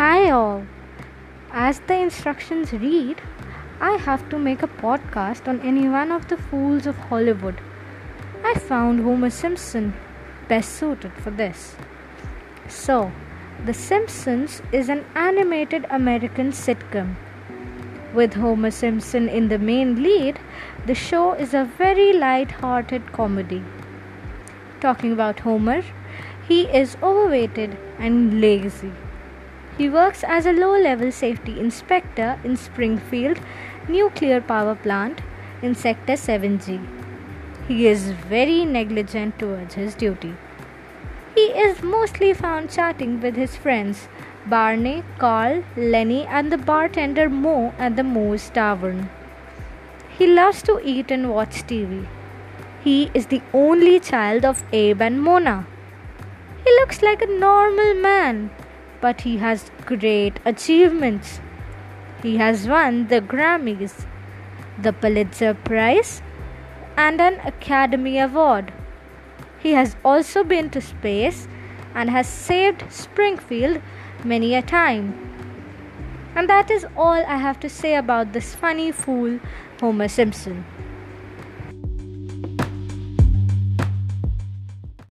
Hi all. As the instructions read, I have to make a podcast on any one of the fools of Hollywood. I found Homer Simpson best suited for this. So, The Simpsons is an animated American sitcom. With Homer Simpson in the main lead, the show is a very light-hearted comedy. Talking about Homer, he is overweighted and lazy. He works as a low level safety inspector in Springfield Nuclear Power Plant in Sector 7G. He is very negligent towards his duty. He is mostly found chatting with his friends Barney, Carl, Lenny, and the bartender Moe at the Moe's Tavern. He loves to eat and watch TV. He is the only child of Abe and Mona. He looks like a normal man but he has great achievements. He has won the Grammys, the Pulitzer Prize, and an Academy Award. He has also been to space and has saved Springfield many a time. And that is all I have to say about this funny fool, Homer Simpson.